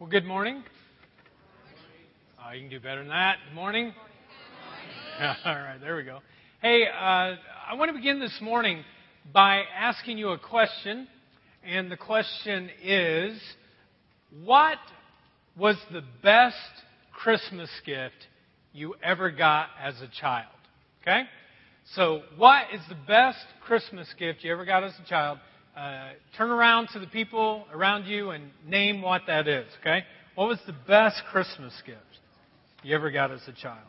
Well, good morning. Uh, you can do better than that. Good morning. All right, there we go. Hey, uh, I want to begin this morning by asking you a question. And the question is What was the best Christmas gift you ever got as a child? Okay? So, what is the best Christmas gift you ever got as a child? Uh, turn around to the people around you and name what that is, okay? What was the best Christmas gift you ever got as a child?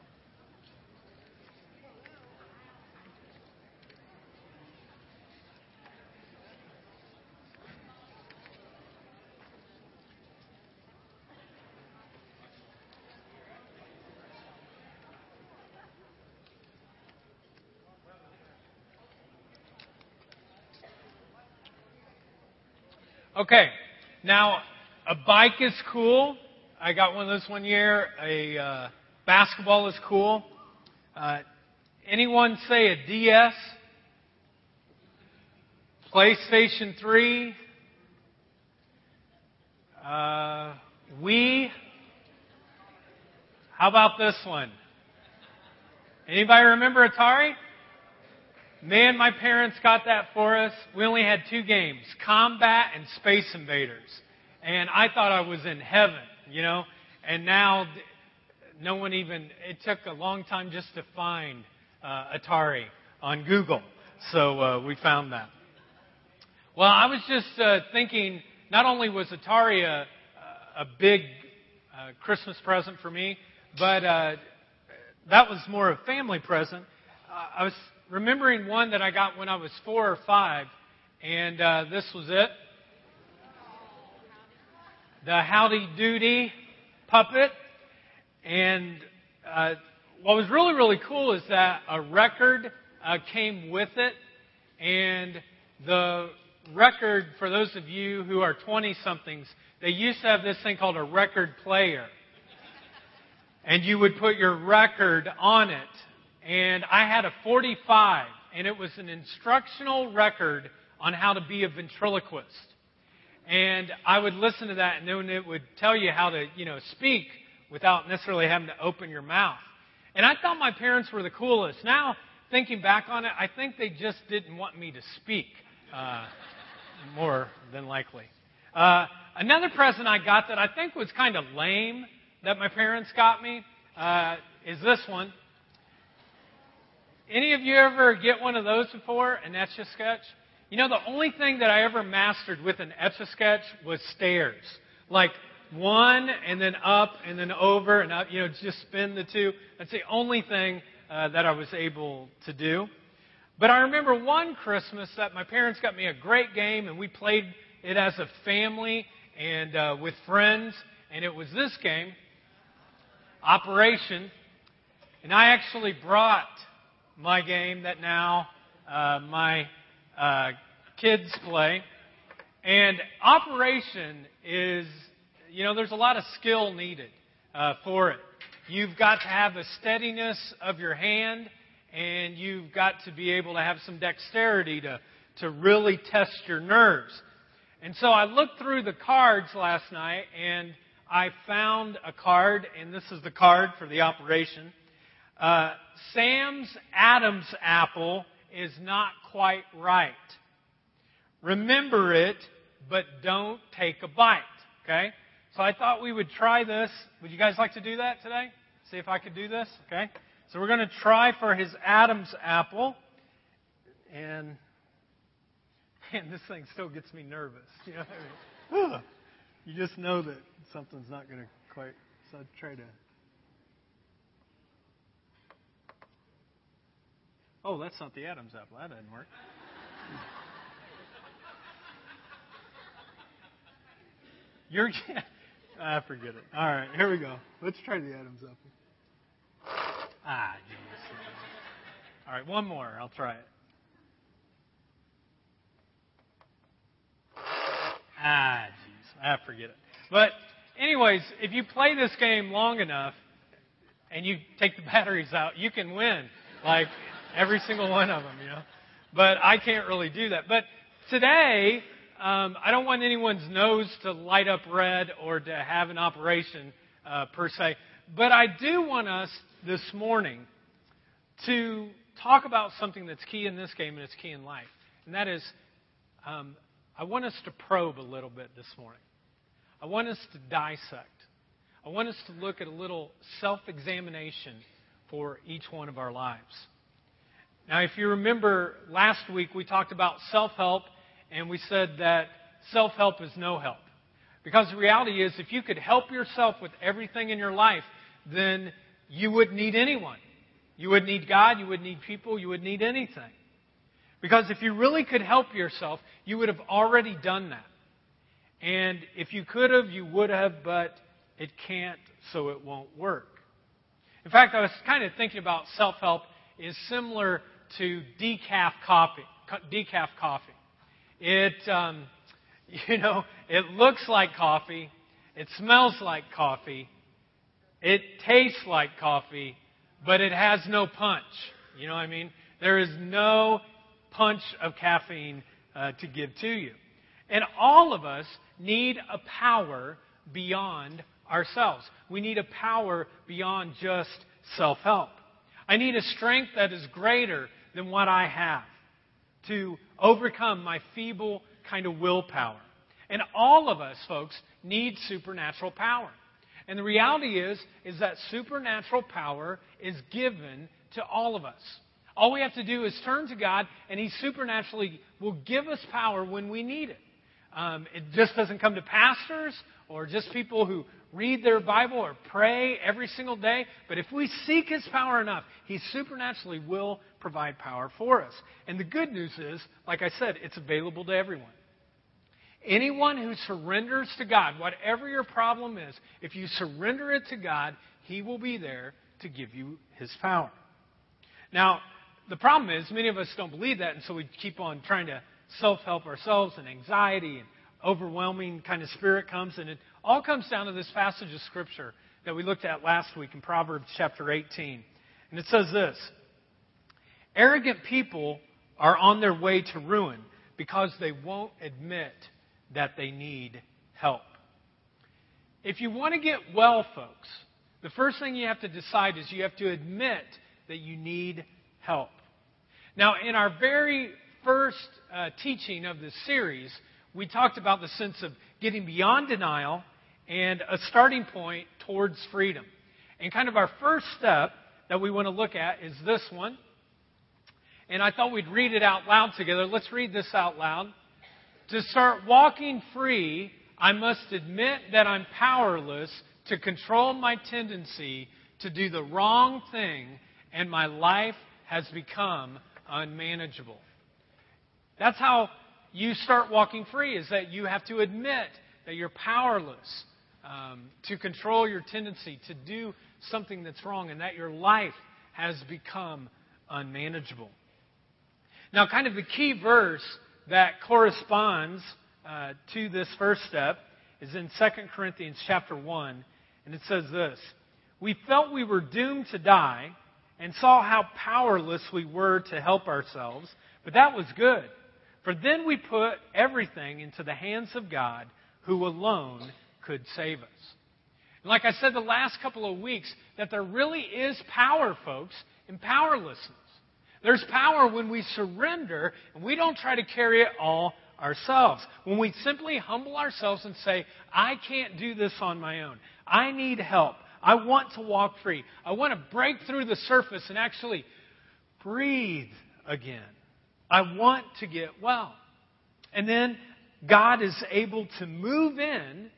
Okay, now a bike is cool. I got one of those one year. A uh, basketball is cool. Uh, anyone say a DS? PlayStation 3? Uh, Wii? How about this one? Anybody remember Atari? Man, my parents got that for us. We only had two games Combat and Space Invaders. And I thought I was in heaven, you know? And now, no one even, it took a long time just to find uh, Atari on Google. So uh, we found that. Well, I was just uh, thinking, not only was Atari a, a big uh, Christmas present for me, but uh, that was more a family present. Uh, I was remembering one that I got when I was four or five, and uh, this was it. The Howdy Doody puppet. And uh, what was really, really cool is that a record uh, came with it. And the record, for those of you who are 20 somethings, they used to have this thing called a record player. And you would put your record on it and I had a 45, and it was an instructional record on how to be a ventriloquist. And I would listen to that, and then it would tell you how to, you know, speak without necessarily having to open your mouth. And I thought my parents were the coolest. Now, thinking back on it, I think they just didn't want me to speak, uh, more than likely. Uh, another present I got that I think was kind of lame that my parents got me uh, is this one. Any of you ever get one of those before, an etch a sketch? You know, the only thing that I ever mastered with an etch a sketch was stairs. Like one and then up and then over and up, you know, just spin the two. That's the only thing uh, that I was able to do. But I remember one Christmas that my parents got me a great game and we played it as a family and uh, with friends. And it was this game, Operation. And I actually brought my game that now uh, my uh, kids play. And operation is, you know, there's a lot of skill needed uh, for it. You've got to have a steadiness of your hand, and you've got to be able to have some dexterity to, to really test your nerves. And so I looked through the cards last night, and I found a card, and this is the card for the operation. Uh, Sam's Adam's apple is not quite right. Remember it, but don't take a bite. Okay? So I thought we would try this. Would you guys like to do that today? See if I could do this? Okay? So we're going to try for his Adam's apple. And man, this thing still gets me nervous. You know, you just know that something's not going to quite. So I try to Oh, that's not the Adam's apple. That didn't work. You're. I ah, forget it. All right, here we go. Let's try the Adam's apple. Ah, geez. All right, one more. I'll try it. Ah, jeez. I forget it. But, anyways, if you play this game long enough and you take the batteries out, you can win. Like, Every single one of them, you know. But I can't really do that. But today, um, I don't want anyone's nose to light up red or to have an operation uh, per se, but I do want us this morning to talk about something that's key in this game and it's key in life, and that is um, I want us to probe a little bit this morning. I want us to dissect. I want us to look at a little self examination for each one of our lives. Now, if you remember last week, we talked about self help, and we said that self help is no help. Because the reality is, if you could help yourself with everything in your life, then you wouldn't need anyone. You wouldn't need God, you wouldn't need people, you wouldn't need anything. Because if you really could help yourself, you would have already done that. And if you could have, you would have, but it can't, so it won't work. In fact, I was kind of thinking about self help is similar to decaf coffee. Decaf coffee. It, um, you know, it looks like coffee, it smells like coffee, it tastes like coffee, but it has no punch. You know what I mean? There is no punch of caffeine uh, to give to you. And all of us need a power beyond ourselves. We need a power beyond just self help. I need a strength that is greater than what I have to overcome my feeble kind of willpower. And all of us, folks, need supernatural power. And the reality is, is that supernatural power is given to all of us. All we have to do is turn to God, and He supernaturally will give us power when we need it. Um, it just doesn't come to pastors or just people who read their Bible or pray every single day. But if we seek His power enough, He supernaturally will provide power for us. And the good news is, like I said, it's available to everyone. Anyone who surrenders to God, whatever your problem is, if you surrender it to God, He will be there to give you His power. Now, the problem is, many of us don't believe that, and so we keep on trying to self help ourselves, and anxiety and overwhelming kind of spirit comes, and it all comes down to this passage of Scripture that we looked at last week in Proverbs chapter 18. And it says this Arrogant people are on their way to ruin because they won't admit that they need help. If you want to get well, folks, the first thing you have to decide is you have to admit that you need help. Now, in our very first uh, teaching of this series, we talked about the sense of getting beyond denial and a starting point towards freedom. And kind of our first step that we want to look at is this one. And I thought we'd read it out loud together. Let's read this out loud. To start walking free, I must admit that I'm powerless to control my tendency to do the wrong thing, and my life has become unmanageable. That's how you start walking free, is that you have to admit that you're powerless um, to control your tendency to do something that's wrong and that your life has become unmanageable. Now, kind of the key verse that corresponds uh, to this first step is in 2 Corinthians chapter 1, and it says this We felt we were doomed to die and saw how powerless we were to help ourselves, but that was good. For then we put everything into the hands of God, who alone could save us. And like I said the last couple of weeks, that there really is power, folks, in powerlessness. There's power when we surrender and we don't try to carry it all ourselves. When we simply humble ourselves and say, I can't do this on my own. I need help. I want to walk free. I want to break through the surface and actually breathe again. I want to get well. And then God is able to move in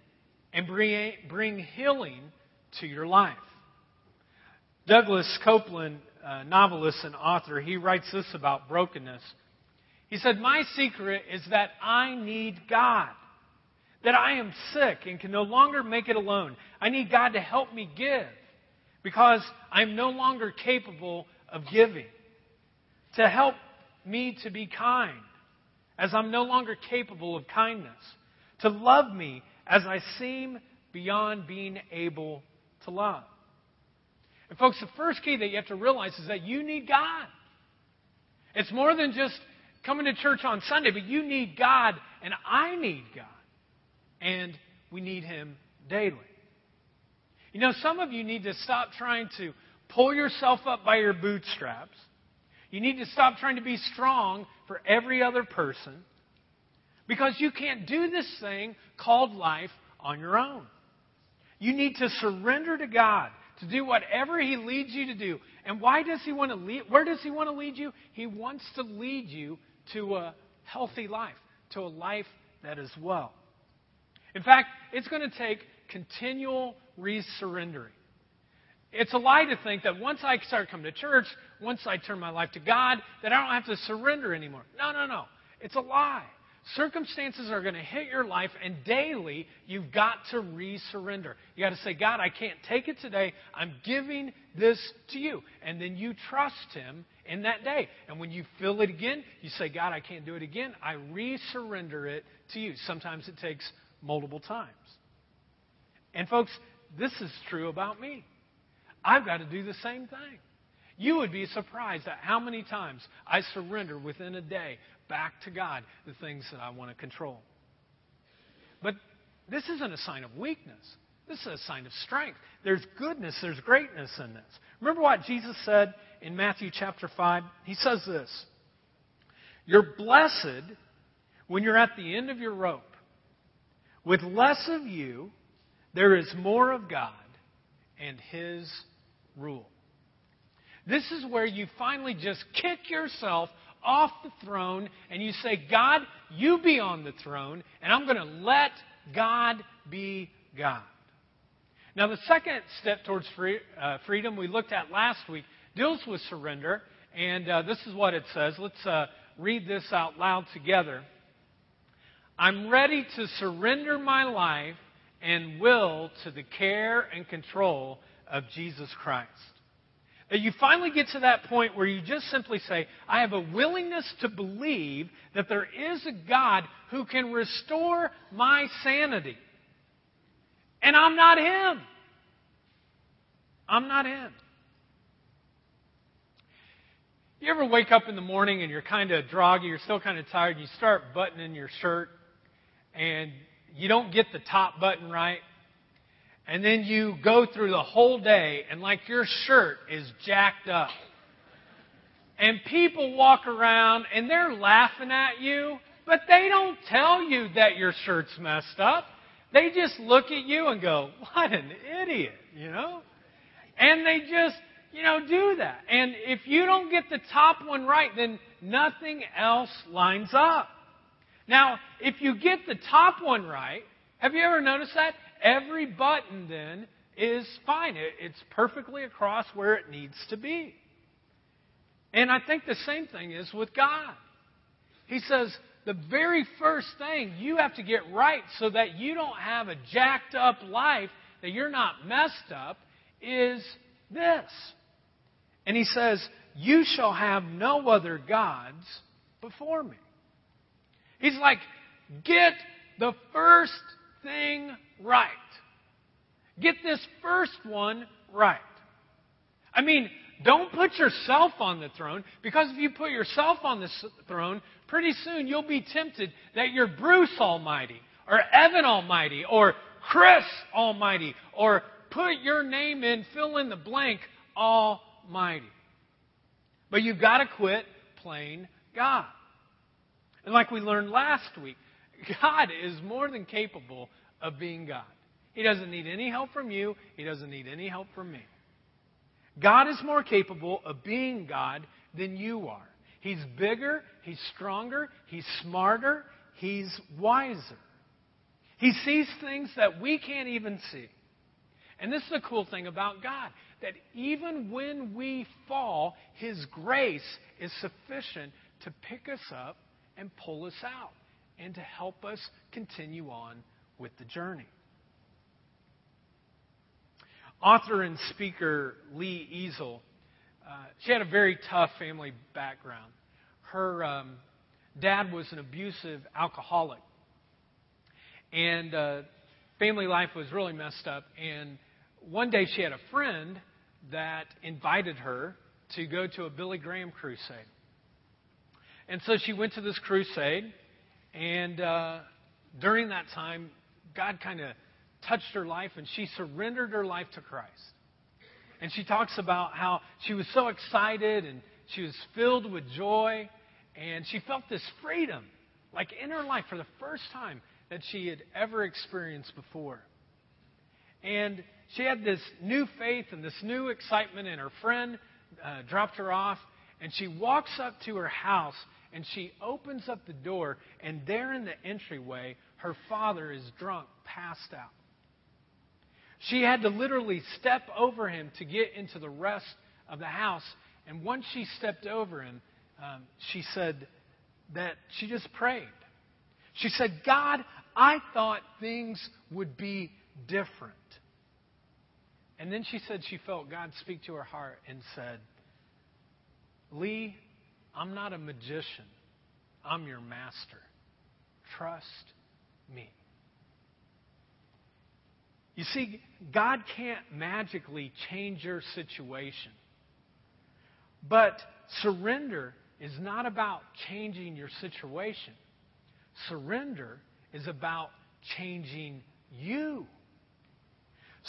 and bring, bring healing to your life. Douglas Coupland, uh, novelist and author, he writes this about brokenness. He said, My secret is that I need God that I am sick and can no longer make it alone. I need God to help me give because I'm no longer capable of giving. To help me to be kind as I'm no longer capable of kindness. To love me as I seem beyond being able to love. And, folks, the first key that you have to realize is that you need God. It's more than just coming to church on Sunday, but you need God, and I need God. And we need Him daily. You know, some of you need to stop trying to pull yourself up by your bootstraps. You need to stop trying to be strong for every other person because you can't do this thing called life on your own. You need to surrender to God to do whatever He leads you to do. And why does He want to lead? Where does He want to lead you? He wants to lead you to a healthy life, to a life that is well. In fact, it's going to take continual resurrendering. It's a lie to think that once I start coming to church, once I turn my life to God, that I don't have to surrender anymore. No, no, no. It's a lie. Circumstances are going to hit your life, and daily you've got to resurrender. You got to say, God, I can't take it today. I'm giving this to you. And then you trust Him in that day. And when you feel it again, you say, God, I can't do it again. I resurrender it to you. Sometimes it takes multiple times. And folks, this is true about me. I've got to do the same thing. You would be surprised at how many times I surrender within a day back to God the things that I want to control. But this isn't a sign of weakness. This is a sign of strength. There's goodness, there's greatness in this. Remember what Jesus said in Matthew chapter 5? He says this You're blessed when you're at the end of your rope. With less of you, there is more of God and His rule. This is where you finally just kick yourself off the throne and you say, God, you be on the throne, and I'm going to let God be God. Now, the second step towards free, uh, freedom we looked at last week deals with surrender, and uh, this is what it says. Let's uh, read this out loud together. I'm ready to surrender my life and will to the care and control of Jesus Christ. You finally get to that point where you just simply say, I have a willingness to believe that there is a God who can restore my sanity. And I'm not Him. I'm not Him. You ever wake up in the morning and you're kind of droggy, you're still kind of tired, and you start buttoning your shirt, and you don't get the top button right, and then you go through the whole day and like your shirt is jacked up. And people walk around and they're laughing at you, but they don't tell you that your shirt's messed up. They just look at you and go, what an idiot, you know? And they just, you know, do that. And if you don't get the top one right, then nothing else lines up. Now, if you get the top one right, have you ever noticed that? Every button then is fine. It's perfectly across where it needs to be. And I think the same thing is with God. He says, the very first thing you have to get right so that you don't have a jacked up life, that you're not messed up, is this. And he says, You shall have no other gods before me. He's like, get the first thing right. Get this first one right. I mean, don't put yourself on the throne because if you put yourself on the throne, pretty soon you'll be tempted that you're Bruce Almighty or Evan Almighty or Chris Almighty or put your name in, fill in the blank, Almighty. But you've got to quit playing God. And like we learned last week, God is more than capable of being God. He doesn't need any help from you, He doesn't need any help from me. God is more capable of being God than you are. He's bigger, He's stronger, He's smarter, He's wiser. He sees things that we can't even see. And this is the cool thing about God that even when we fall, His grace is sufficient to pick us up and pull us out and to help us continue on with the journey. Author and speaker Lee Ezell, uh, she had a very tough family background. Her um, dad was an abusive alcoholic, and uh, family life was really messed up. And one day she had a friend that invited her to go to a Billy Graham crusade. And so she went to this crusade, and uh, during that time, God kind of touched her life, and she surrendered her life to Christ. And she talks about how she was so excited and she was filled with joy, and she felt this freedom, like in her life for the first time that she had ever experienced before. And she had this new faith and this new excitement, and her friend uh, dropped her off, and she walks up to her house and she opens up the door, and there in the entryway, her father is drunk, passed out. She had to literally step over him to get into the rest of the house. And once she stepped over him, um, she said that she just prayed. She said, God, I thought things would be different. And then she said she felt God speak to her heart and said, Lee, I'm not a magician. I'm your master. Trust me. You see, God can't magically change your situation. But surrender is not about changing your situation. Surrender is about changing you.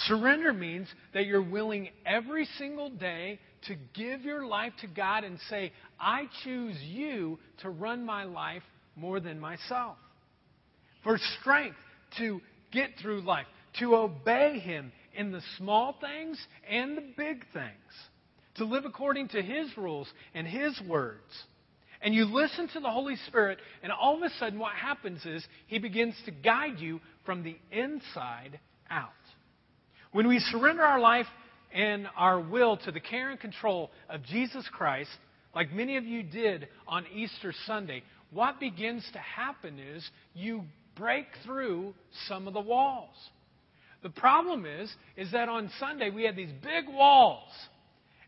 Surrender means that you're willing every single day to give your life to God and say, I choose you to run my life more than myself. For strength to get through life, to obey Him in the small things and the big things, to live according to His rules and His words. And you listen to the Holy Spirit, and all of a sudden, what happens is He begins to guide you from the inside out. When we surrender our life and our will to the care and control of Jesus Christ, like many of you did on Easter Sunday, what begins to happen is you break through some of the walls. The problem is, is that on Sunday we had these big walls,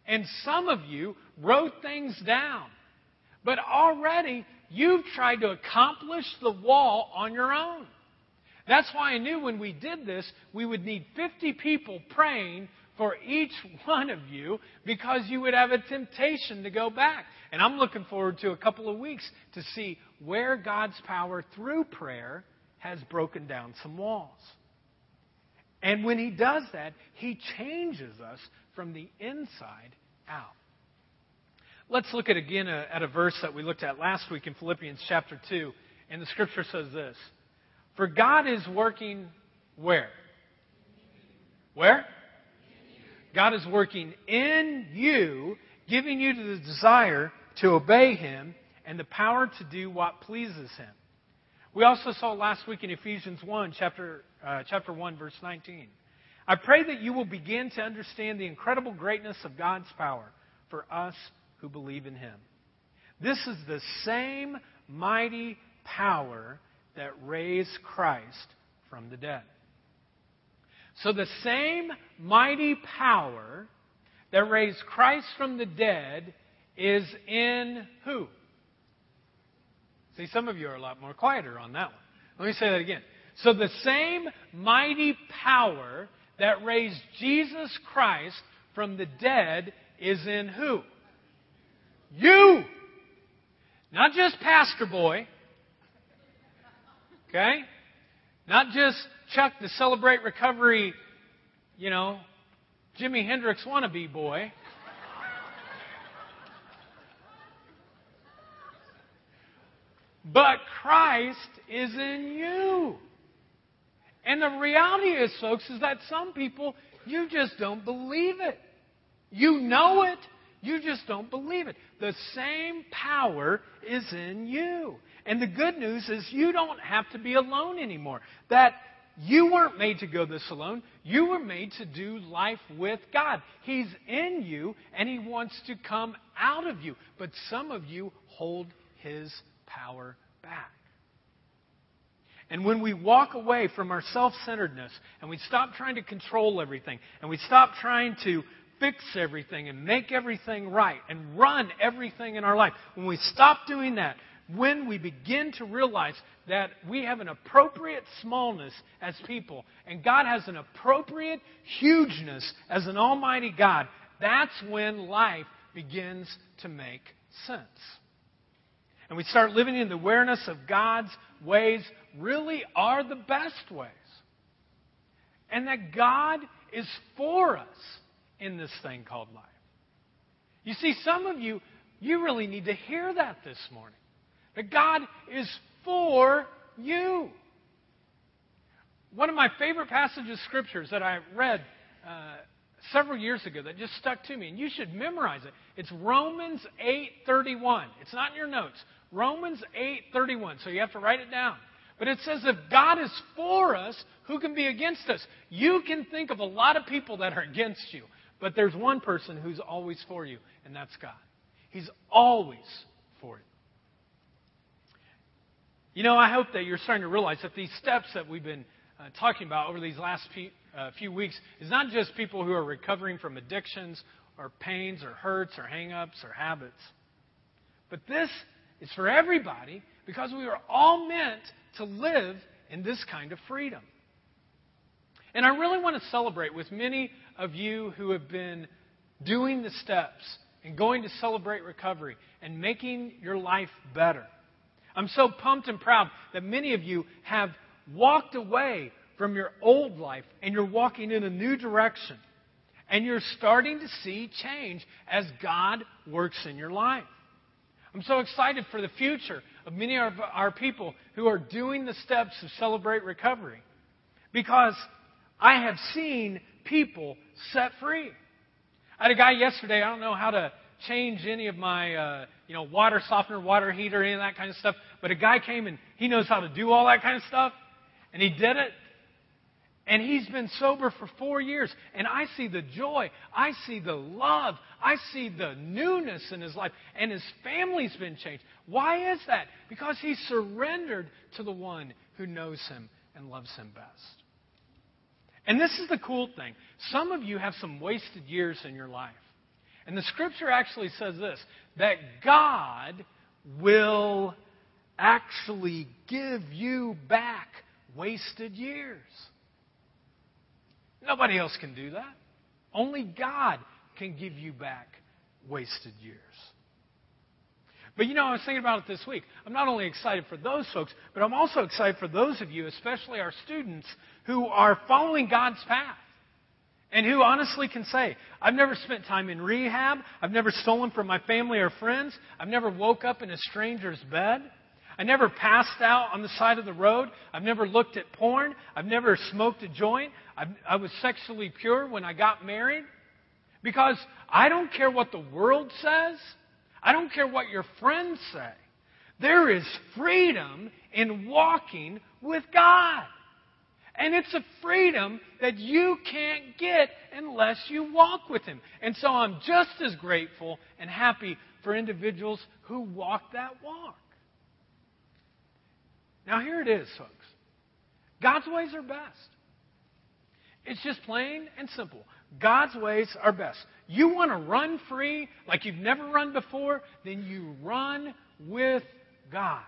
and some of you wrote things down. But already you've tried to accomplish the wall on your own. That's why I knew when we did this, we would need 50 people praying for each one of you because you would have a temptation to go back. And I'm looking forward to a couple of weeks to see where God's power through prayer has broken down some walls. And when He does that, He changes us from the inside out. Let's look at again at a verse that we looked at last week in Philippians chapter 2. And the scripture says this For God is working where? Where? God is working in you, giving you the desire to obey Him and the power to do what pleases Him. We also saw last week in Ephesians 1, chapter, uh, chapter 1, verse 19. I pray that you will begin to understand the incredible greatness of God's power for us who believe in Him. This is the same mighty power that raised Christ from the dead. So the same mighty power that raised Christ from the dead is in who? See, some of you are a lot more quieter on that one. Let me say that again. So the same mighty power that raised Jesus Christ from the dead is in who? You! Not just Pastor Boy. Okay? Not just Chuck the Celebrate Recovery, you know, Jimi Hendrix wannabe boy. But Christ is in you. And the reality is, folks, is that some people, you just don't believe it. You know it, you just don't believe it. The same power is in you. And the good news is you don't have to be alone anymore. That you weren't made to go this alone. You were made to do life with God. He's in you and He wants to come out of you. But some of you hold His power back. And when we walk away from our self centeredness and we stop trying to control everything and we stop trying to fix everything and make everything right and run everything in our life, when we stop doing that, when we begin to realize that we have an appropriate smallness as people and God has an appropriate hugeness as an almighty God, that's when life begins to make sense. and we start living in the awareness of God's ways really are the best ways. And that God is for us in this thing called life. You see, some of you, you really need to hear that this morning. That God is for you. One of my favorite passages of scriptures that I read uh, several years ago that just stuck to me, and you should memorize it. It's Romans 8:31. It's not in your notes. Romans 8:31. So you have to write it down. But it says if God is for us, who can be against us? You can think of a lot of people that are against you, but there's one person who's always for you, and that's God. He's always for you. You know, I hope that you're starting to realize that these steps that we've been uh, talking about over these last few, uh, few weeks is not just people who are recovering from addictions or pains or hurts or hangups or habits. But this is for everybody because we are all meant to live in this kind of freedom. And I really want to celebrate with many of you who have been doing the steps and going to celebrate recovery and making your life better. I'm so pumped and proud that many of you have walked away from your old life and you're walking in a new direction. And you're starting to see change as God works in your life. I'm so excited for the future of many of our people who are doing the steps to celebrate recovery because I have seen people set free. I had a guy yesterday, I don't know how to change any of my uh, you know water softener, water heater, any of that kind of stuff, but a guy came and he knows how to do all that kind of stuff. And he did it. And he's been sober for four years. And I see the joy. I see the love. I see the newness in his life. And his family's been changed. Why is that? Because he surrendered to the one who knows him and loves him best. And this is the cool thing. Some of you have some wasted years in your life. And the scripture actually says this that God will actually give you back wasted years. Nobody else can do that. Only God can give you back wasted years. But you know, I was thinking about it this week. I'm not only excited for those folks, but I'm also excited for those of you, especially our students, who are following God's path. And who honestly can say, I've never spent time in rehab. I've never stolen from my family or friends. I've never woke up in a stranger's bed. I never passed out on the side of the road. I've never looked at porn. I've never smoked a joint. I've, i was sexually pure when I got married. Because I don't care what the world says. I don't care what your friends say. There is freedom in walking with God. And it's a freedom that you can't get unless you walk with Him. And so I'm just as grateful and happy for individuals who walk that walk. Now, here it is, folks. God's ways are best. It's just plain and simple. God's ways are best. You want to run free like you've never run before? Then you run with God.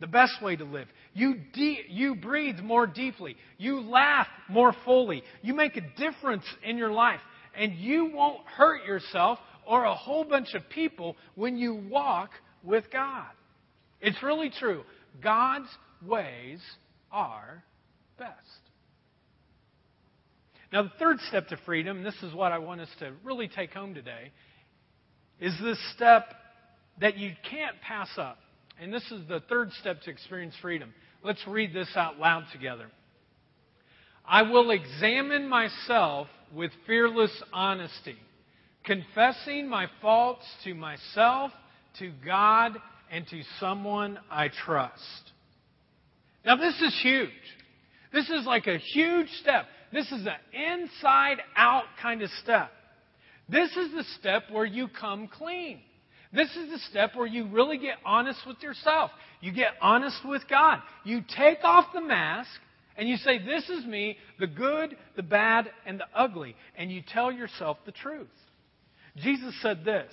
The best way to live. You, de- you breathe more deeply. You laugh more fully. You make a difference in your life. And you won't hurt yourself or a whole bunch of people when you walk with God. It's really true. God's ways are best. Now, the third step to freedom, this is what I want us to really take home today, is this step that you can't pass up. And this is the third step to experience freedom. Let's read this out loud together. I will examine myself with fearless honesty, confessing my faults to myself, to God, and to someone I trust. Now, this is huge. This is like a huge step. This is an inside out kind of step. This is the step where you come clean. This is the step where you really get honest with yourself. You get honest with God. You take off the mask and you say, This is me, the good, the bad, and the ugly. And you tell yourself the truth. Jesus said this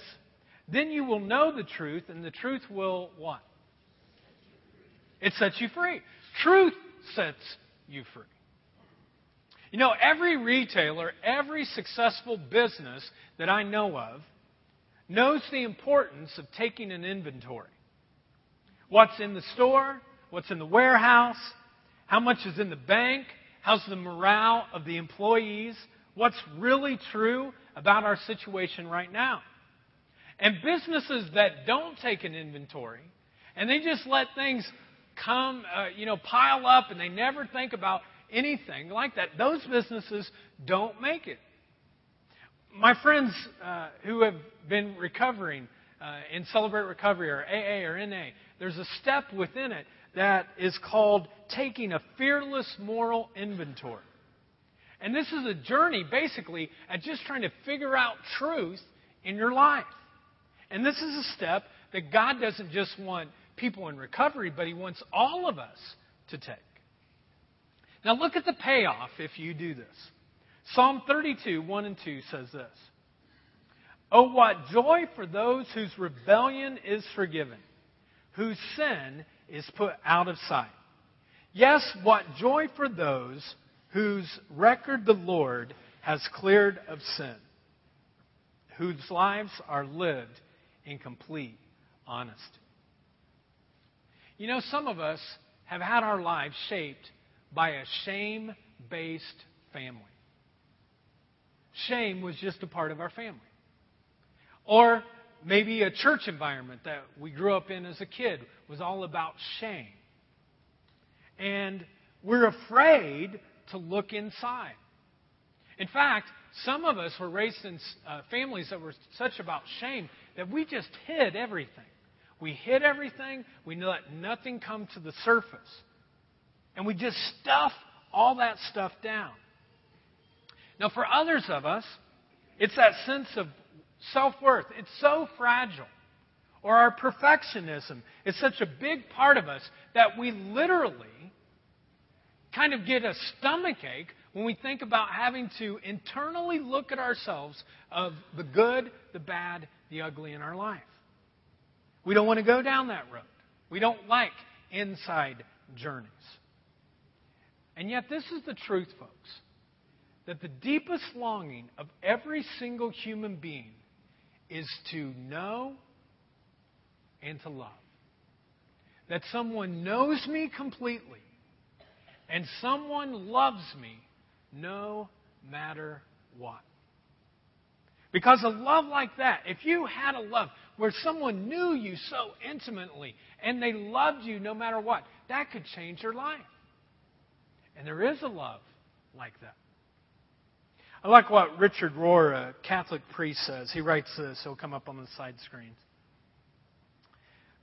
then you will know the truth, and the truth will what? It sets you free. Truth sets you free. You know, every retailer, every successful business that I know of knows the importance of taking an inventory. what's in the store, what's in the warehouse, how much is in the bank, how's the morale of the employees, what's really true about our situation right now. And businesses that don't take an inventory and they just let things come, uh, you know, pile up and they never think about anything like that, those businesses don't make it. My friends uh, who have been recovering uh, in Celebrate Recovery or AA or NA, there's a step within it that is called taking a fearless moral inventory. And this is a journey, basically, at just trying to figure out truth in your life. And this is a step that God doesn't just want people in recovery, but He wants all of us to take. Now, look at the payoff if you do this. Psalm 32, 1 and 2 says this Oh, what joy for those whose rebellion is forgiven, whose sin is put out of sight. Yes, what joy for those whose record the Lord has cleared of sin, whose lives are lived in complete honesty. You know, some of us have had our lives shaped by a shame based family. Shame was just a part of our family. Or maybe a church environment that we grew up in as a kid was all about shame. And we're afraid to look inside. In fact, some of us were raised in uh, families that were such about shame that we just hid everything. We hid everything. We let nothing come to the surface. And we just stuff all that stuff down. Now, for others of us, it's that sense of self worth. It's so fragile. Or our perfectionism is such a big part of us that we literally kind of get a stomach ache when we think about having to internally look at ourselves of the good, the bad, the ugly in our life. We don't want to go down that road. We don't like inside journeys. And yet, this is the truth, folks, that the deepest longing of every single human being is to know and to love. That someone knows me completely and someone loves me no matter what. Because a love like that, if you had a love where someone knew you so intimately and they loved you no matter what, that could change your life. And there is a love like that. I like what Richard Rohr, a Catholic priest, says. He writes this, it'll come up on the side screens.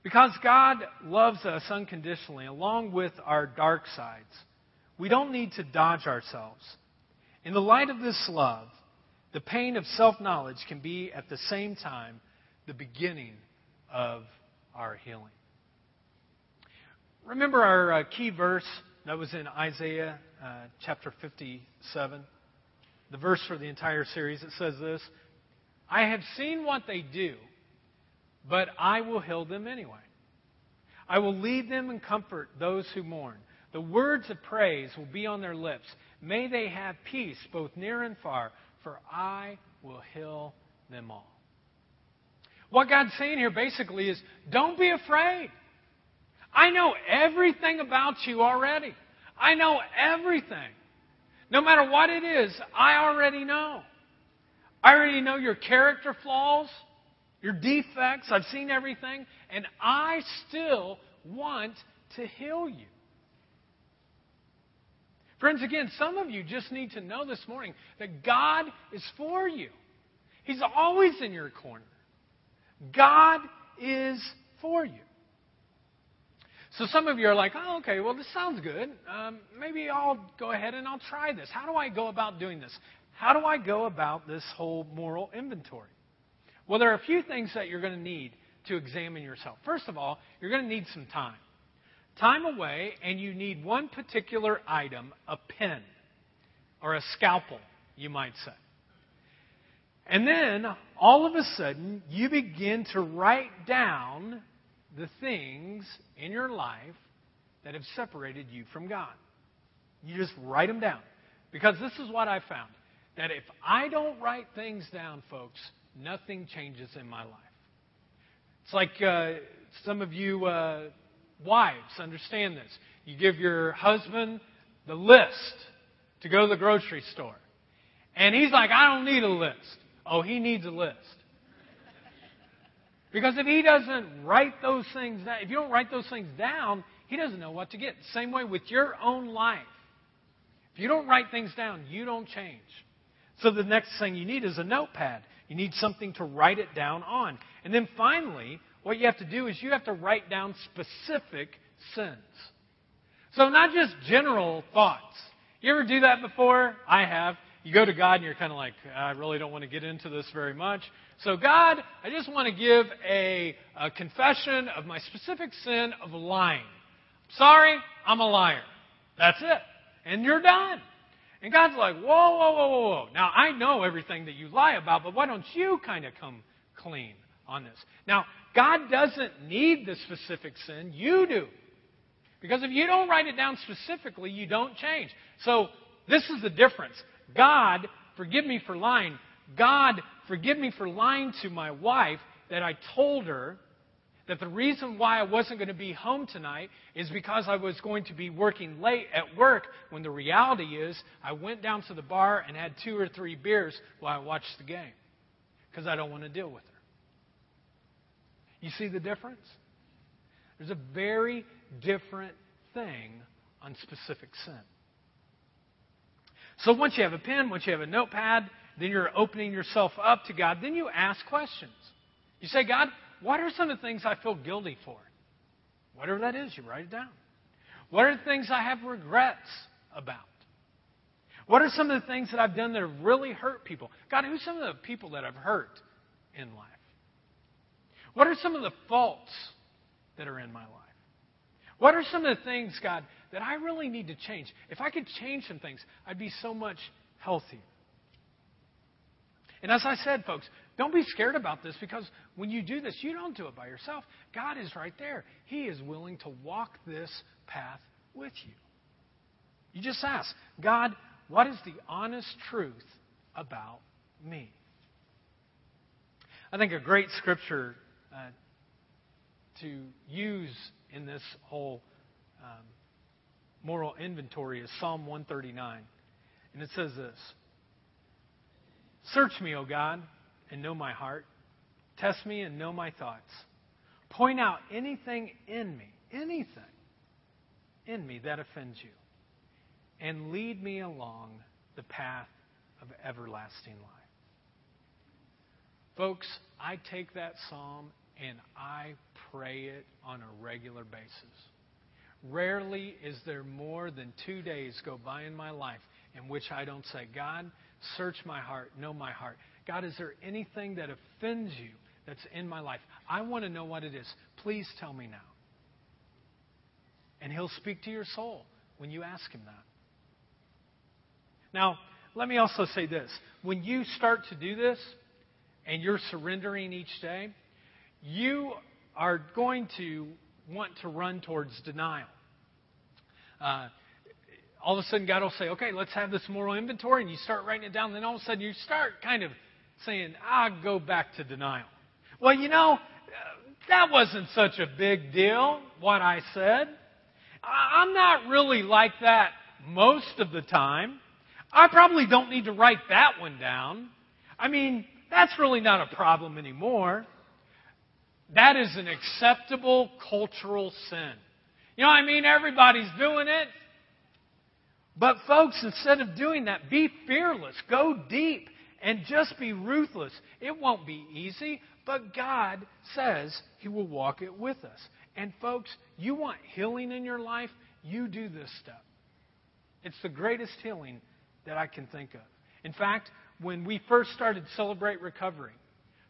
Because God loves us unconditionally, along with our dark sides, we don't need to dodge ourselves. In the light of this love, the pain of self knowledge can be at the same time the beginning of our healing. Remember our uh, key verse that was in Isaiah uh, chapter 57? The verse for the entire series. It says this I have seen what they do, but I will heal them anyway. I will lead them and comfort those who mourn. The words of praise will be on their lips. May they have peace both near and far, for I will heal them all. What God's saying here basically is don't be afraid. I know everything about you already. I know everything. No matter what it is, I already know. I already know your character flaws, your defects. I've seen everything. And I still want to heal you. Friends, again, some of you just need to know this morning that God is for you. He's always in your corner. God is for you. So some of you are like, oh, okay, well, this sounds good. Um, maybe I'll go ahead and I'll try this. How do I go about doing this? How do I go about this whole moral inventory? Well, there are a few things that you're going to need to examine yourself. First of all, you're going to need some time time away and you need one particular item, a pen or a scalpel, you might say. And then, all of a sudden, you begin to write down the things in your life that have separated you from God. You just write them down. Because this is what I found that if I don't write things down, folks, nothing changes in my life. It's like uh, some of you uh, wives, understand this. You give your husband the list to go to the grocery store. And he's like, I don't need a list. Oh, he needs a list. Because if he doesn't write those things down, if you don't write those things down, he doesn't know what to get. Same way with your own life. If you don't write things down, you don't change. So the next thing you need is a notepad. You need something to write it down on. And then finally, what you have to do is you have to write down specific sins. So not just general thoughts. You ever do that before? I have. You go to God and you're kind of like, I really don't want to get into this very much. So, God, I just want to give a, a confession of my specific sin of lying. Sorry, I'm a liar. That's it. And you're done. And God's like, whoa, whoa, whoa, whoa, whoa. Now, I know everything that you lie about, but why don't you kind of come clean on this? Now, God doesn't need the specific sin. You do. Because if you don't write it down specifically, you don't change. So, this is the difference. God, forgive me for lying. God, forgive me for lying to my wife that I told her that the reason why I wasn't going to be home tonight is because I was going to be working late at work when the reality is I went down to the bar and had two or three beers while I watched the game because I don't want to deal with her. You see the difference? There's a very different thing on specific sin. So once you have a pen, once you have a notepad, then you're opening yourself up to God. Then you ask questions. You say, God, what are some of the things I feel guilty for? Whatever that is, you write it down. What are the things I have regrets about? What are some of the things that I've done that have really hurt people? God, who's some of the people that I've hurt in life? What are some of the faults that are in my life? What are some of the things, God, that I really need to change? If I could change some things, I'd be so much healthier. And as I said, folks, don't be scared about this because when you do this, you don't do it by yourself. God is right there. He is willing to walk this path with you. You just ask, God, what is the honest truth about me? I think a great scripture uh, to use in this whole um, moral inventory is Psalm 139. And it says this Search me, O God, and know my heart. Test me and know my thoughts. Point out anything in me, anything in me that offends you, and lead me along the path of everlasting life. Folks, I take that psalm and I pray it on a regular basis. Rarely is there more than two days go by in my life in which I don't say, God, Search my heart, know my heart. God, is there anything that offends you that's in my life? I want to know what it is. Please tell me now. And He'll speak to your soul when you ask Him that. Now, let me also say this. When you start to do this and you're surrendering each day, you are going to want to run towards denial. Uh, all of a sudden God will say, okay, let's have this moral inventory, and you start writing it down. Then all of a sudden you start kind of saying, I'll go back to denial. Well, you know, that wasn't such a big deal, what I said. I'm not really like that most of the time. I probably don't need to write that one down. I mean, that's really not a problem anymore. That is an acceptable cultural sin. You know what I mean? Everybody's doing it. But, folks, instead of doing that, be fearless, go deep, and just be ruthless. It won't be easy, but God says He will walk it with us. And, folks, you want healing in your life, you do this step. It's the greatest healing that I can think of. In fact, when we first started Celebrate Recovery,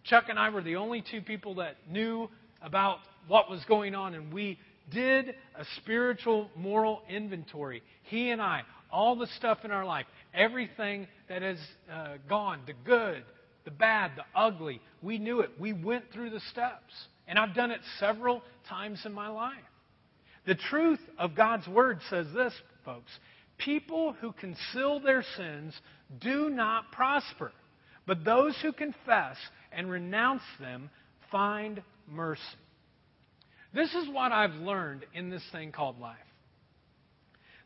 Chuck and I were the only two people that knew about what was going on, and we did a spiritual moral inventory. He and I, all the stuff in our life, everything that has uh, gone, the good, the bad, the ugly, we knew it. We went through the steps. And I've done it several times in my life. The truth of God's Word says this, folks people who conceal their sins do not prosper, but those who confess and renounce them find mercy. This is what I've learned in this thing called life.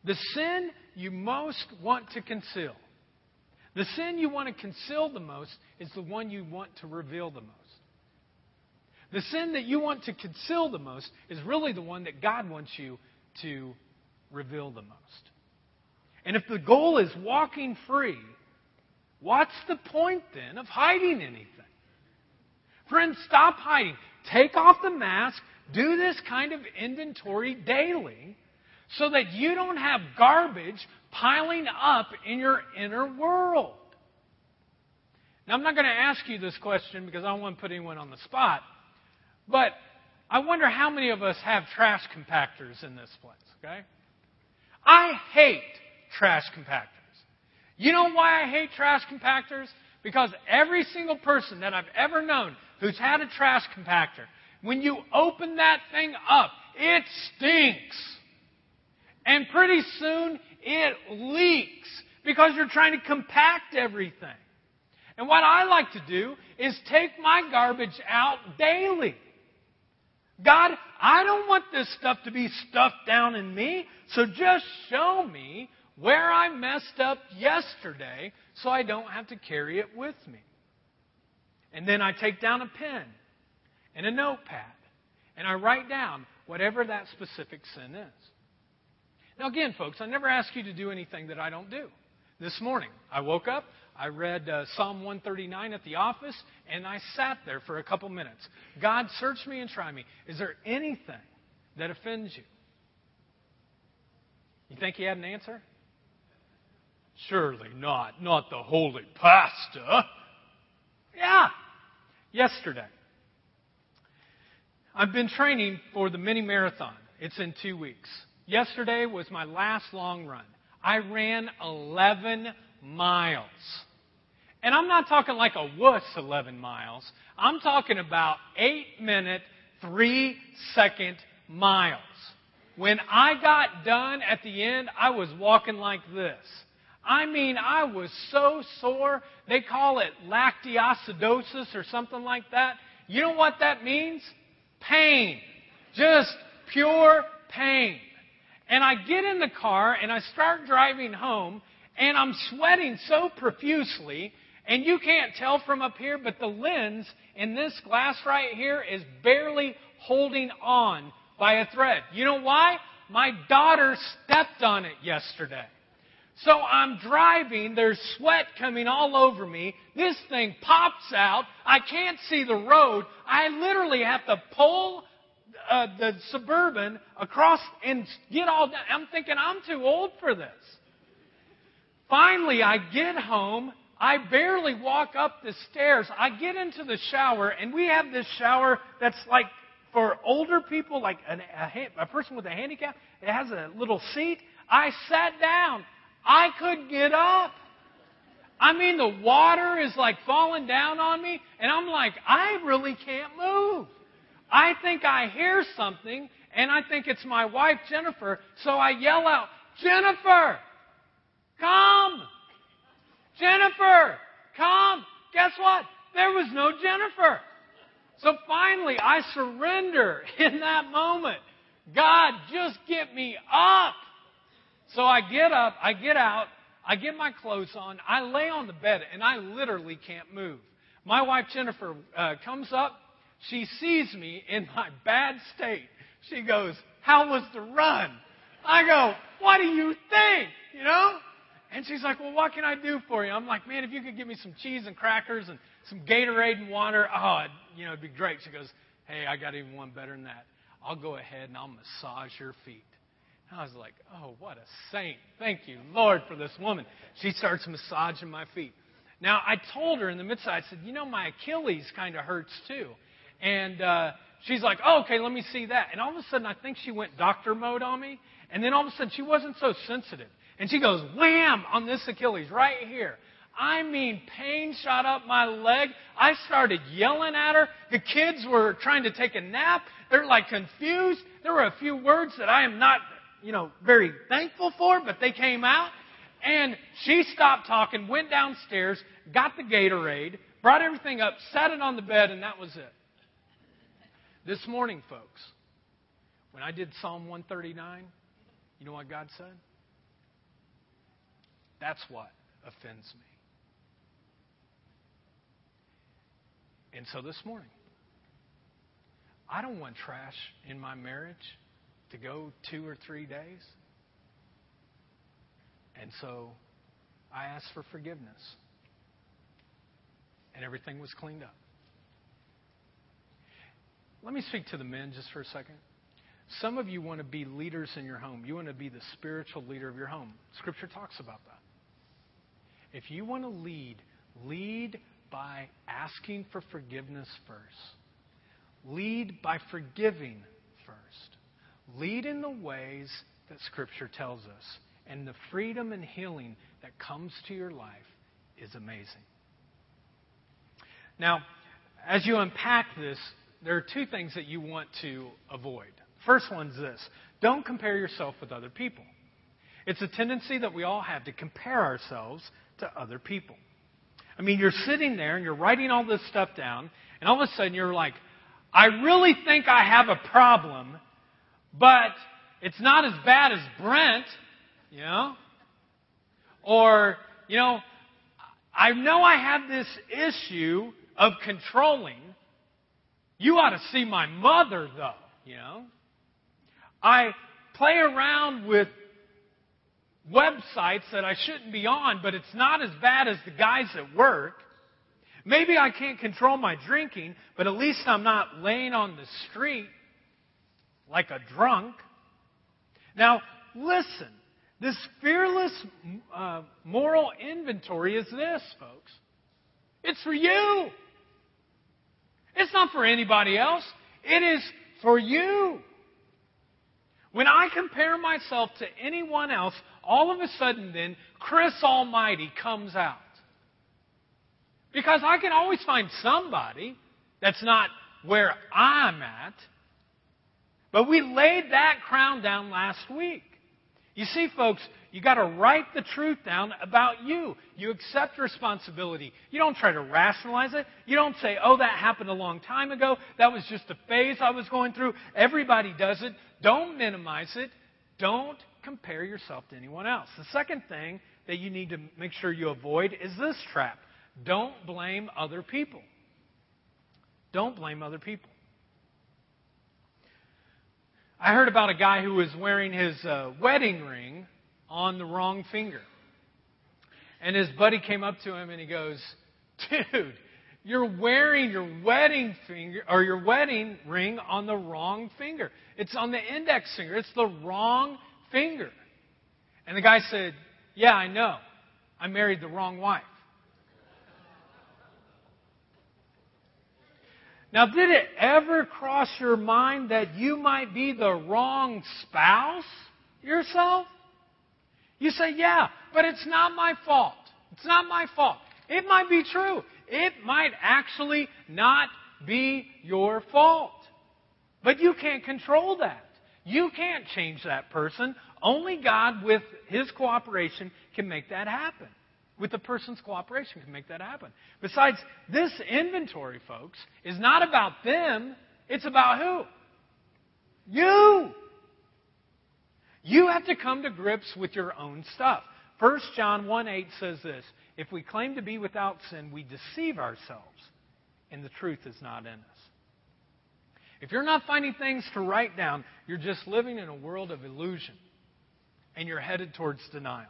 The sin you most want to conceal, the sin you want to conceal the most, is the one you want to reveal the most. The sin that you want to conceal the most is really the one that God wants you to reveal the most. And if the goal is walking free, what's the point then of hiding anything? Friends, stop hiding. Take off the mask. Do this kind of inventory daily so that you don't have garbage piling up in your inner world. Now, I'm not going to ask you this question because I don't want to put anyone on the spot, but I wonder how many of us have trash compactors in this place, okay? I hate trash compactors. You know why I hate trash compactors? Because every single person that I've ever known who's had a trash compactor, when you open that thing up, it stinks. And pretty soon it leaks because you're trying to compact everything. And what I like to do is take my garbage out daily. God, I don't want this stuff to be stuffed down in me, so just show me where I messed up yesterday so I don't have to carry it with me. And then I take down a pen and a notepad and I write down whatever that specific sin is. Now, again, folks, I never ask you to do anything that I don't do. This morning, I woke up, I read uh, Psalm 139 at the office, and I sat there for a couple minutes. God, search me and try me. Is there anything that offends you? You think he had an answer? Surely not. Not the holy pastor. Yeah. Yesterday. I've been training for the mini marathon. It's in two weeks. Yesterday was my last long run. I ran 11 miles. And I'm not talking like a wuss 11 miles. I'm talking about 8 minute, 3 second miles. When I got done at the end, I was walking like this. I mean, I was so sore. They call it lactioacidosis or something like that. You know what that means? Pain. Just pure pain. And I get in the car and I start driving home and I'm sweating so profusely and you can't tell from up here, but the lens in this glass right here is barely holding on by a thread. You know why? My daughter stepped on it yesterday. So I'm driving, there's sweat coming all over me. This thing pops out. I can't see the road. I literally have to pull uh, the suburban across and get all done. I'm thinking I'm too old for this. Finally, I get home. I barely walk up the stairs. I get into the shower, and we have this shower that's like for older people, like an, a, a person with a handicap. It has a little seat. I sat down. I couldn't get up. I mean, the water is like falling down on me, and I'm like, I really can't move. I think I hear something, and I think it's my wife, Jennifer, so I yell out, Jennifer, come! Jennifer, come! Guess what? There was no Jennifer. So finally, I surrender in that moment. God, just get me up. So I get up, I get out, I get my clothes on, I lay on the bed, and I literally can't move. My wife Jennifer uh, comes up, she sees me in my bad state. She goes, How was the run? I go, What do you think? You know? And she's like, Well, what can I do for you? I'm like, Man, if you could give me some cheese and crackers and some Gatorade and water, oh, it'd, you know, it'd be great. She goes, Hey, I got even one better than that. I'll go ahead and I'll massage your feet. I was like, oh, what a saint. Thank you, Lord, for this woman. She starts massaging my feet. Now, I told her in the midst, I said, you know, my Achilles kind of hurts too. And uh, she's like, oh, okay, let me see that. And all of a sudden, I think she went doctor mode on me. And then all of a sudden, she wasn't so sensitive. And she goes, wham, on this Achilles right here. I mean, pain shot up my leg. I started yelling at her. The kids were trying to take a nap. They're like confused. There were a few words that I am not you know, very thankful for, but they came out. And she stopped talking, went downstairs, got the Gatorade, brought everything up, sat it on the bed, and that was it. This morning, folks, when I did Psalm 139, you know what God said? That's what offends me. And so this morning, I don't want trash in my marriage to go two or three days. And so I asked for forgiveness. And everything was cleaned up. Let me speak to the men just for a second. Some of you want to be leaders in your home. You want to be the spiritual leader of your home. Scripture talks about that. If you want to lead, lead by asking for forgiveness first. Lead by forgiving first. Lead in the ways that Scripture tells us. And the freedom and healing that comes to your life is amazing. Now, as you unpack this, there are two things that you want to avoid. First one's this don't compare yourself with other people. It's a tendency that we all have to compare ourselves to other people. I mean, you're sitting there and you're writing all this stuff down, and all of a sudden you're like, I really think I have a problem, but it's not as bad as Brent, you know? Or, you know, I know I have this issue of controlling. You ought to see my mother, though, you know? I play around with websites that I shouldn't be on, but it's not as bad as the guys at work. Maybe I can't control my drinking, but at least I'm not laying on the street like a drunk. Now, listen. This fearless uh, moral inventory is this, folks. It's for you. It's not for anybody else. It is for you. When I compare myself to anyone else, all of a sudden then, Chris Almighty comes out. Because I can always find somebody that's not where I'm at. But we laid that crown down last week. You see, folks, you got to write the truth down about you. You accept responsibility. You don't try to rationalize it. You don't say, oh, that happened a long time ago. That was just a phase I was going through. Everybody does it. Don't minimize it. Don't compare yourself to anyone else. The second thing that you need to make sure you avoid is this trap don't blame other people. Don't blame other people. I heard about a guy who was wearing his uh, wedding ring on the wrong finger. And his buddy came up to him and he goes, Dude, you're wearing your wedding finger or your wedding ring on the wrong finger. It's on the index finger. It's the wrong finger. And the guy said, Yeah, I know. I married the wrong wife. Now, did it ever cross your mind that you might be the wrong spouse yourself? You say, Yeah, but it's not my fault. It's not my fault. It might be true it might actually not be your fault. But you can't control that. You can't change that person. Only God, with His cooperation, can make that happen. With the person's cooperation, can make that happen. Besides, this inventory, folks, is not about them. It's about who? You. You have to come to grips with your own stuff. 1 John 1 8 says this if we claim to be without sin, we deceive ourselves, and the truth is not in us. If you're not finding things to write down, you're just living in a world of illusion, and you're headed towards denial.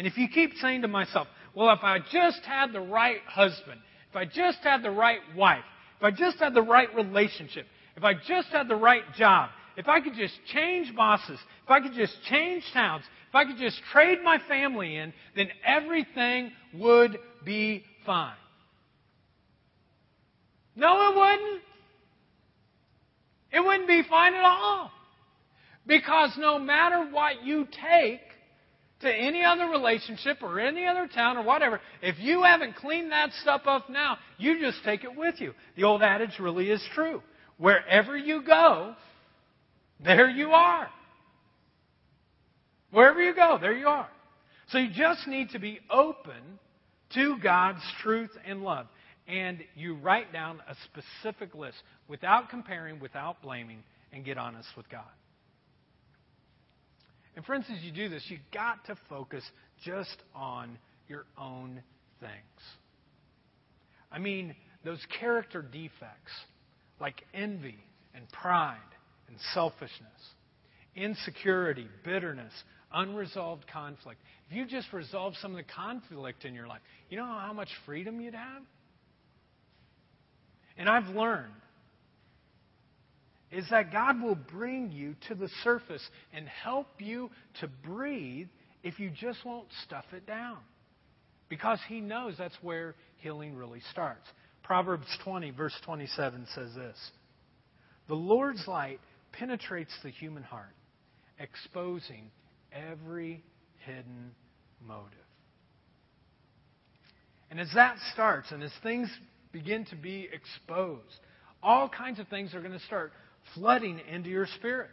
And if you keep saying to myself, well, if I just had the right husband, if I just had the right wife, if I just had the right relationship, if I just had the right job, if I could just change bosses, if I could just change towns, if I could just trade my family in, then everything would be fine. No, it wouldn't. It wouldn't be fine at all. Because no matter what you take to any other relationship or any other town or whatever, if you haven't cleaned that stuff up now, you just take it with you. The old adage really is true. Wherever you go, there you are. Wherever you go, there you are. So you just need to be open to God's truth and love. And you write down a specific list without comparing, without blaming, and get honest with God. And friends, as you do this, you've got to focus just on your own things. I mean, those character defects like envy and pride and selfishness, insecurity, bitterness, unresolved conflict. If you just resolve some of the conflict in your life, you know how much freedom you'd have? And I've learned is that God will bring you to the surface and help you to breathe if you just won't stuff it down. Because He knows that's where healing really starts. Proverbs 20, verse 27 says this The Lord's light penetrates the human heart, exposing every hidden motive. And as that starts, and as things begin to be exposed, all kinds of things are going to start flooding into your spirit.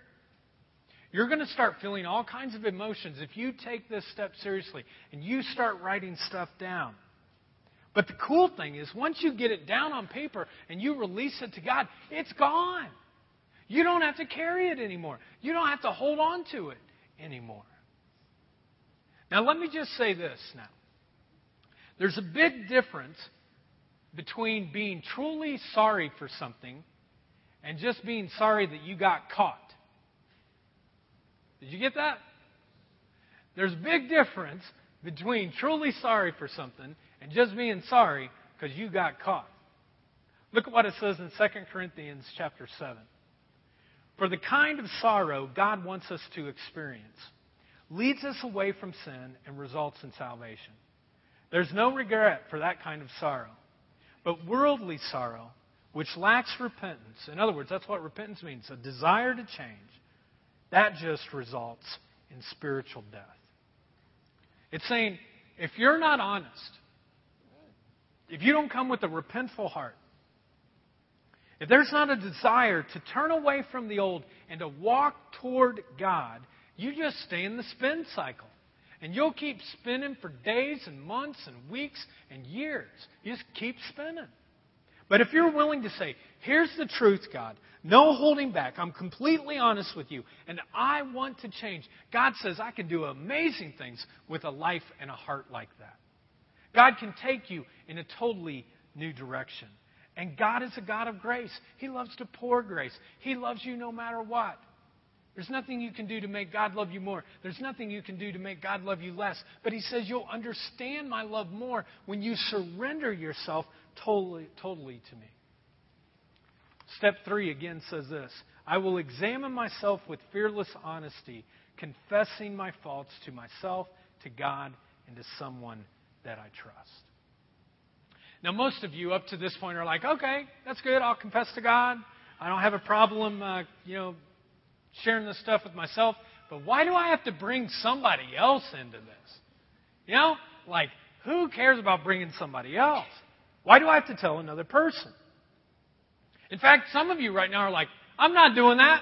You're going to start feeling all kinds of emotions if you take this step seriously and you start writing stuff down. But the cool thing is, once you get it down on paper and you release it to God, it's gone. You don't have to carry it anymore. You don't have to hold on to it anymore. Now, let me just say this now. There's a big difference between being truly sorry for something and just being sorry that you got caught. Did you get that? There's a big difference between truly sorry for something and just being sorry because you got caught. Look at what it says in 2 Corinthians chapter 7. For the kind of sorrow God wants us to experience leads us away from sin and results in salvation. There's no regret for that kind of sorrow. But worldly sorrow which lacks repentance, in other words, that's what repentance means a desire to change, that just results in spiritual death. It's saying, if you're not honest, if you don't come with a repentful heart, if there's not a desire to turn away from the old and to walk toward God, you just stay in the spin cycle. And you'll keep spinning for days and months and weeks and years. You just keep spinning. But if you're willing to say, here's the truth, God, no holding back, I'm completely honest with you, and I want to change, God says I can do amazing things with a life and a heart like that. God can take you in a totally new direction. And God is a God of grace. He loves to pour grace. He loves you no matter what. There's nothing you can do to make God love you more. There's nothing you can do to make God love you less. But He says you'll understand my love more when you surrender yourself totally, totally to me. Step three again says this I will examine myself with fearless honesty, confessing my faults to myself, to God, and to someone that I trust. Now, most of you up to this point are like, okay, that's good. I'll confess to God. I don't have a problem, uh, you know, sharing this stuff with myself. But why do I have to bring somebody else into this? You know, like, who cares about bringing somebody else? Why do I have to tell another person? In fact, some of you right now are like, I'm not doing that.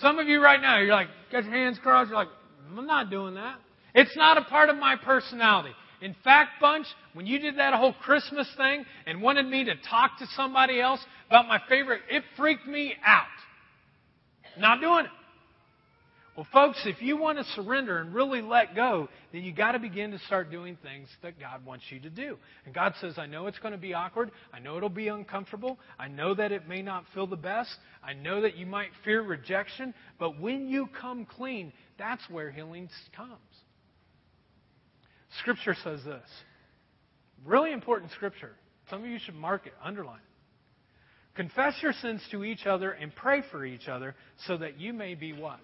Some of you right now, you're like, got your hands crossed, you're like, I'm not doing that. It's not a part of my personality. In fact, Bunch, when you did that whole Christmas thing and wanted me to talk to somebody else about my favorite, it freaked me out. Not doing it. Well, folks, if you want to surrender and really let go, then you got to begin to start doing things that God wants you to do. And God says, I know it's going to be awkward. I know it'll be uncomfortable. I know that it may not feel the best. I know that you might fear rejection. But when you come clean, that's where healing comes. Scripture says this. Really important scripture. Some of you should mark it, underline it. Confess your sins to each other and pray for each other so that you may be what?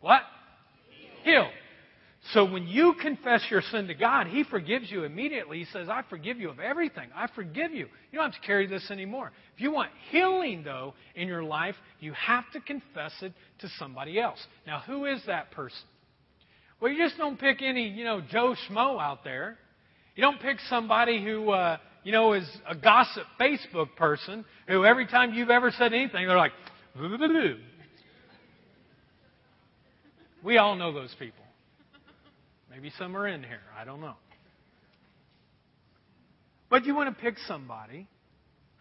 What? Healed. So when you confess your sin to God, He forgives you immediately. He says, I forgive you of everything. I forgive you. You don't have to carry this anymore. If you want healing, though, in your life, you have to confess it to somebody else. Now, who is that person? Well, you just don't pick any, you know, Joe Schmo out there. You don't pick somebody who, uh, you know, is a gossip Facebook person who every time you've ever said anything, they're like, we all know those people. Maybe some are in here. I don't know. But you want to pick somebody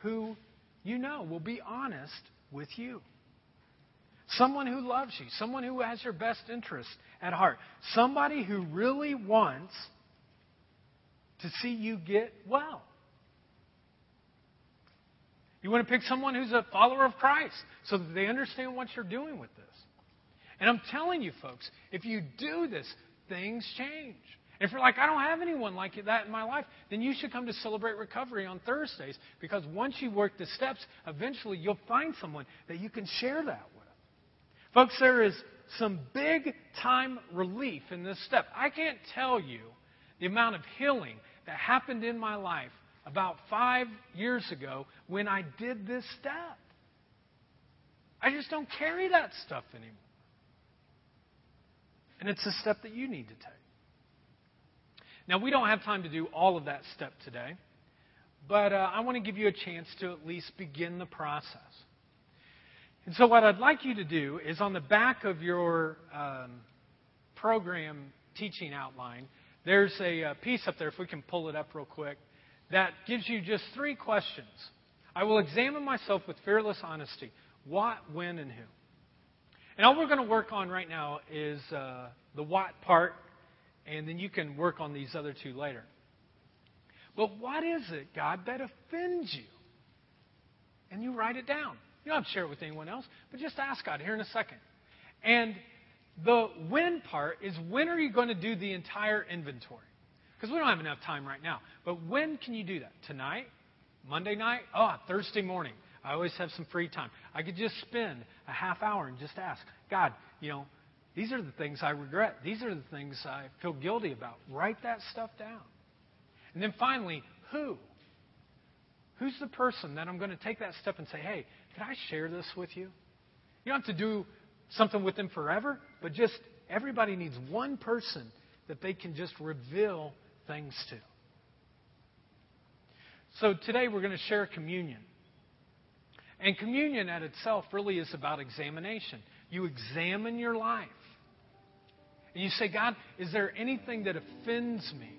who you know will be honest with you. Someone who loves you, someone who has your best interest at heart, somebody who really wants to see you get well. You want to pick someone who's a follower of Christ so that they understand what you're doing with this. And I'm telling you, folks, if you do this, things change. If you're like, I don't have anyone like that in my life, then you should come to Celebrate Recovery on Thursdays because once you work the steps, eventually you'll find someone that you can share that with. Folks, there is some big time relief in this step. I can't tell you the amount of healing that happened in my life about five years ago when I did this step. I just don't carry that stuff anymore. And it's a step that you need to take. Now, we don't have time to do all of that step today, but uh, I want to give you a chance to at least begin the process. And so, what I'd like you to do is on the back of your um, program teaching outline, there's a, a uh, piece up there, if we can pull it up real quick, that gives you just three questions. I will examine myself with fearless honesty what, when, and who. And all we're going to work on right now is uh, the what part and then you can work on these other two later. But what is it, God, that offends you? And you write it down. You don't have to share it with anyone else, but just ask God here in a second. And the when part is when are you going to do the entire inventory? Because we don't have enough time right now. But when can you do that? Tonight? Monday night? Oh, Thursday morning. I always have some free time. I could just spend a half hour and just ask, God, you know, these are the things I regret. These are the things I feel guilty about. Write that stuff down. And then finally, who? Who's the person that I'm going to take that step and say, hey, can I share this with you? You don't have to do something with them forever, but just everybody needs one person that they can just reveal things to. So today we're going to share communion. And communion at itself really is about examination. You examine your life. And you say, God, is there anything that offends me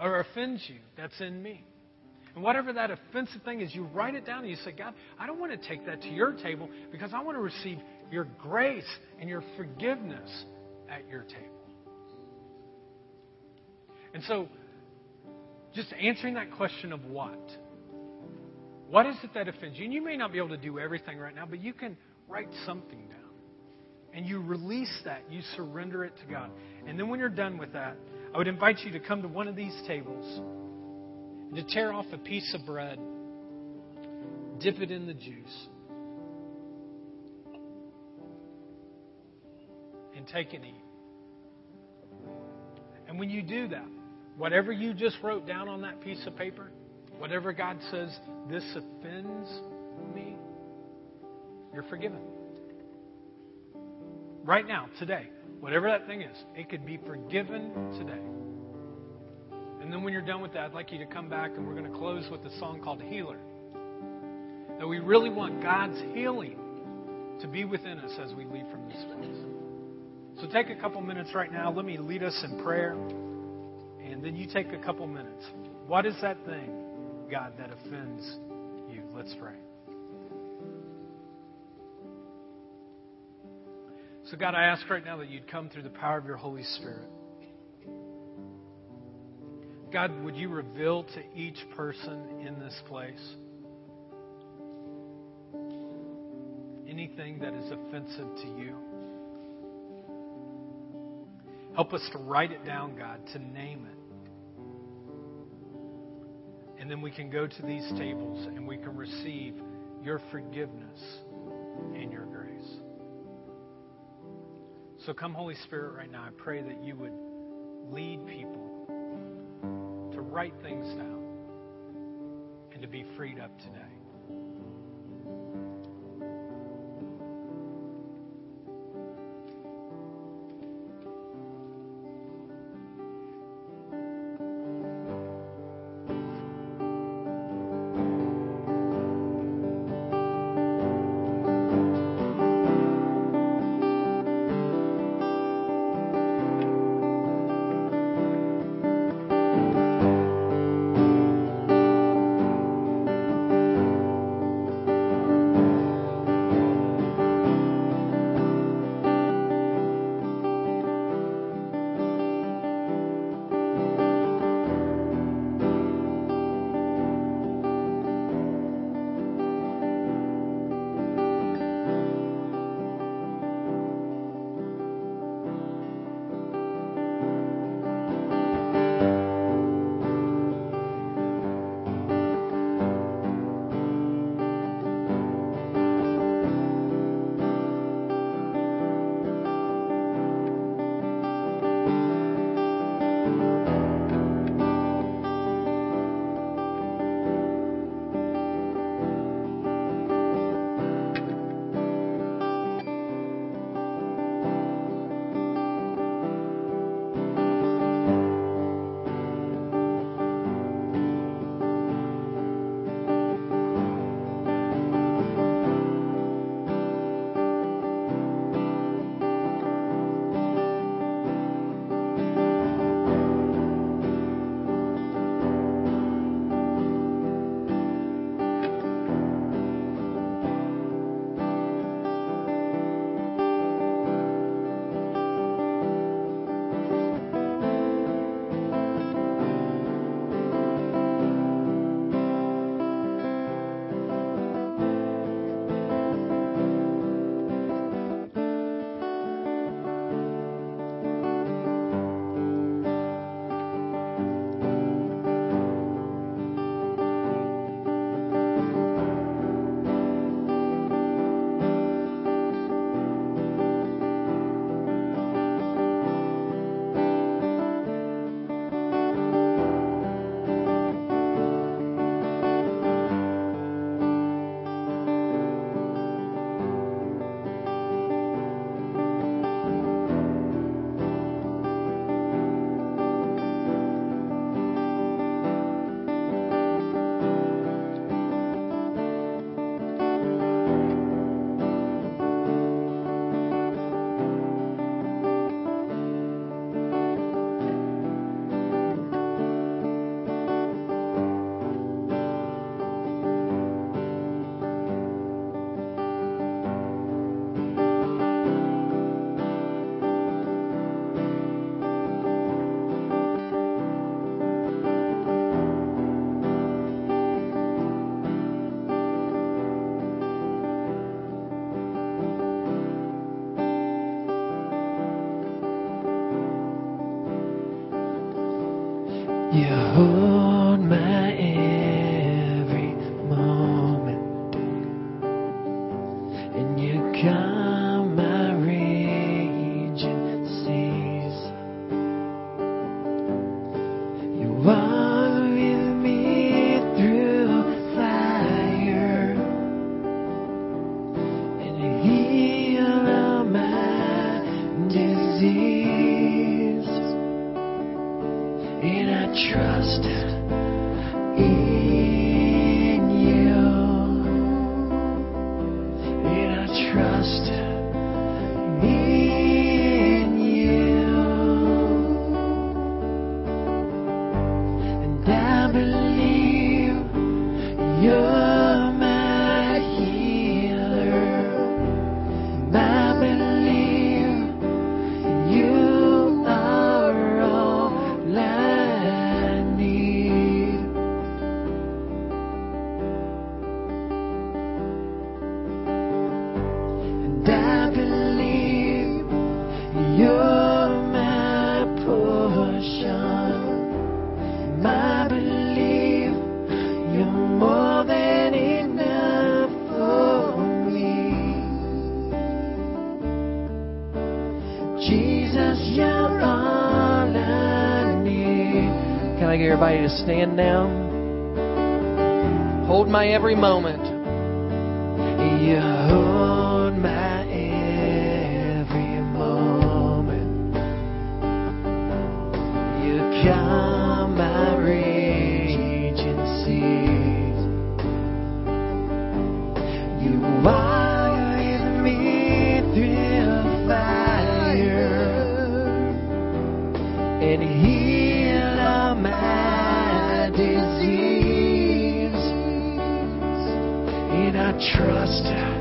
or offends you that's in me? And whatever that offensive thing is, you write it down and you say, God, I don't want to take that to your table because I want to receive your grace and your forgiveness at your table. And so, just answering that question of what. What is it that offends you? And you may not be able to do everything right now, but you can write something down and you release that. You surrender it to God. And then when you're done with that, I would invite you to come to one of these tables and to tear off a piece of bread, dip it in the juice, and take and eat. And when you do that, whatever you just wrote down on that piece of paper, whatever God says, this offends me, you're forgiven. Right now, today, whatever that thing is, it could be forgiven today. And then when you're done with that, I'd like you to come back and we're going to close with a song called Healer. That we really want God's healing to be within us as we leave from this place. So take a couple minutes right now. Let me lead us in prayer. Then you take a couple minutes. What is that thing, God, that offends you? Let's pray. So, God, I ask right now that you'd come through the power of your Holy Spirit. God, would you reveal to each person in this place anything that is offensive to you? Help us to write it down, God, to name it. And then we can go to these tables and we can receive your forgiveness and your grace. So come, Holy Spirit, right now. I pray that you would lead people to write things down and to be freed up today. Yeah. and heal disease. And I trust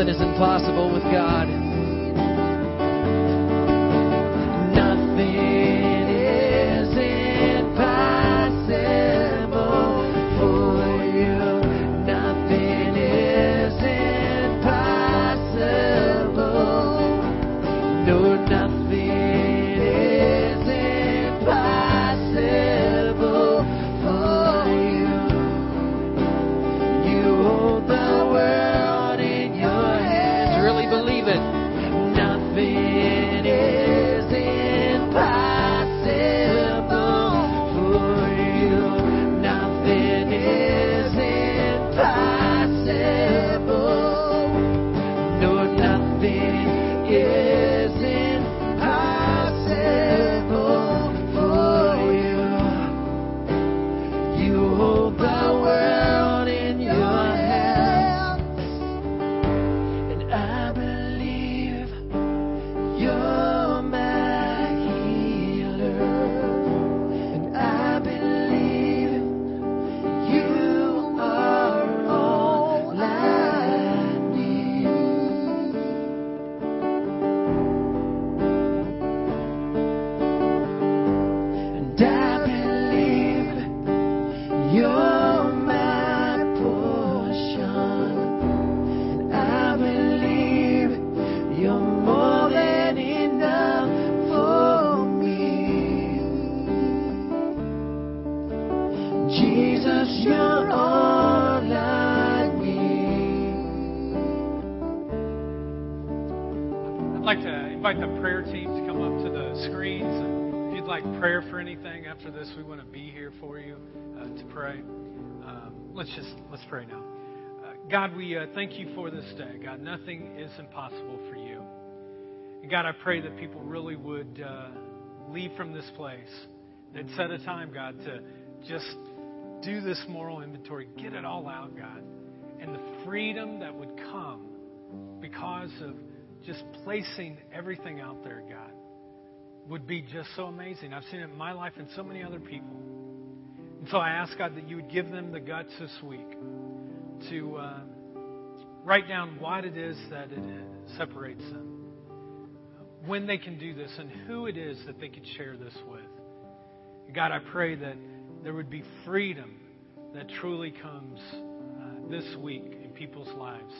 Nothing is impossible with God. pray. Um, let's just let's pray now. Uh, God, we uh, thank you for this day. God, nothing is impossible for you. And God, I pray that people really would uh, leave from this place. They'd set a time, God, to just do this moral inventory, get it all out, God, and the freedom that would come because of just placing everything out there, God, would be just so amazing. I've seen it in my life and so many other people. And so I ask God that you would give them the guts this week to uh, write down what it is that it separates them, when they can do this, and who it is that they could share this with. God, I pray that there would be freedom that truly comes uh, this week in people's lives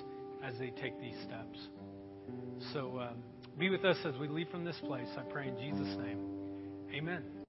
as they take these steps. So um, be with us as we leave from this place. I pray in Jesus' name. Amen.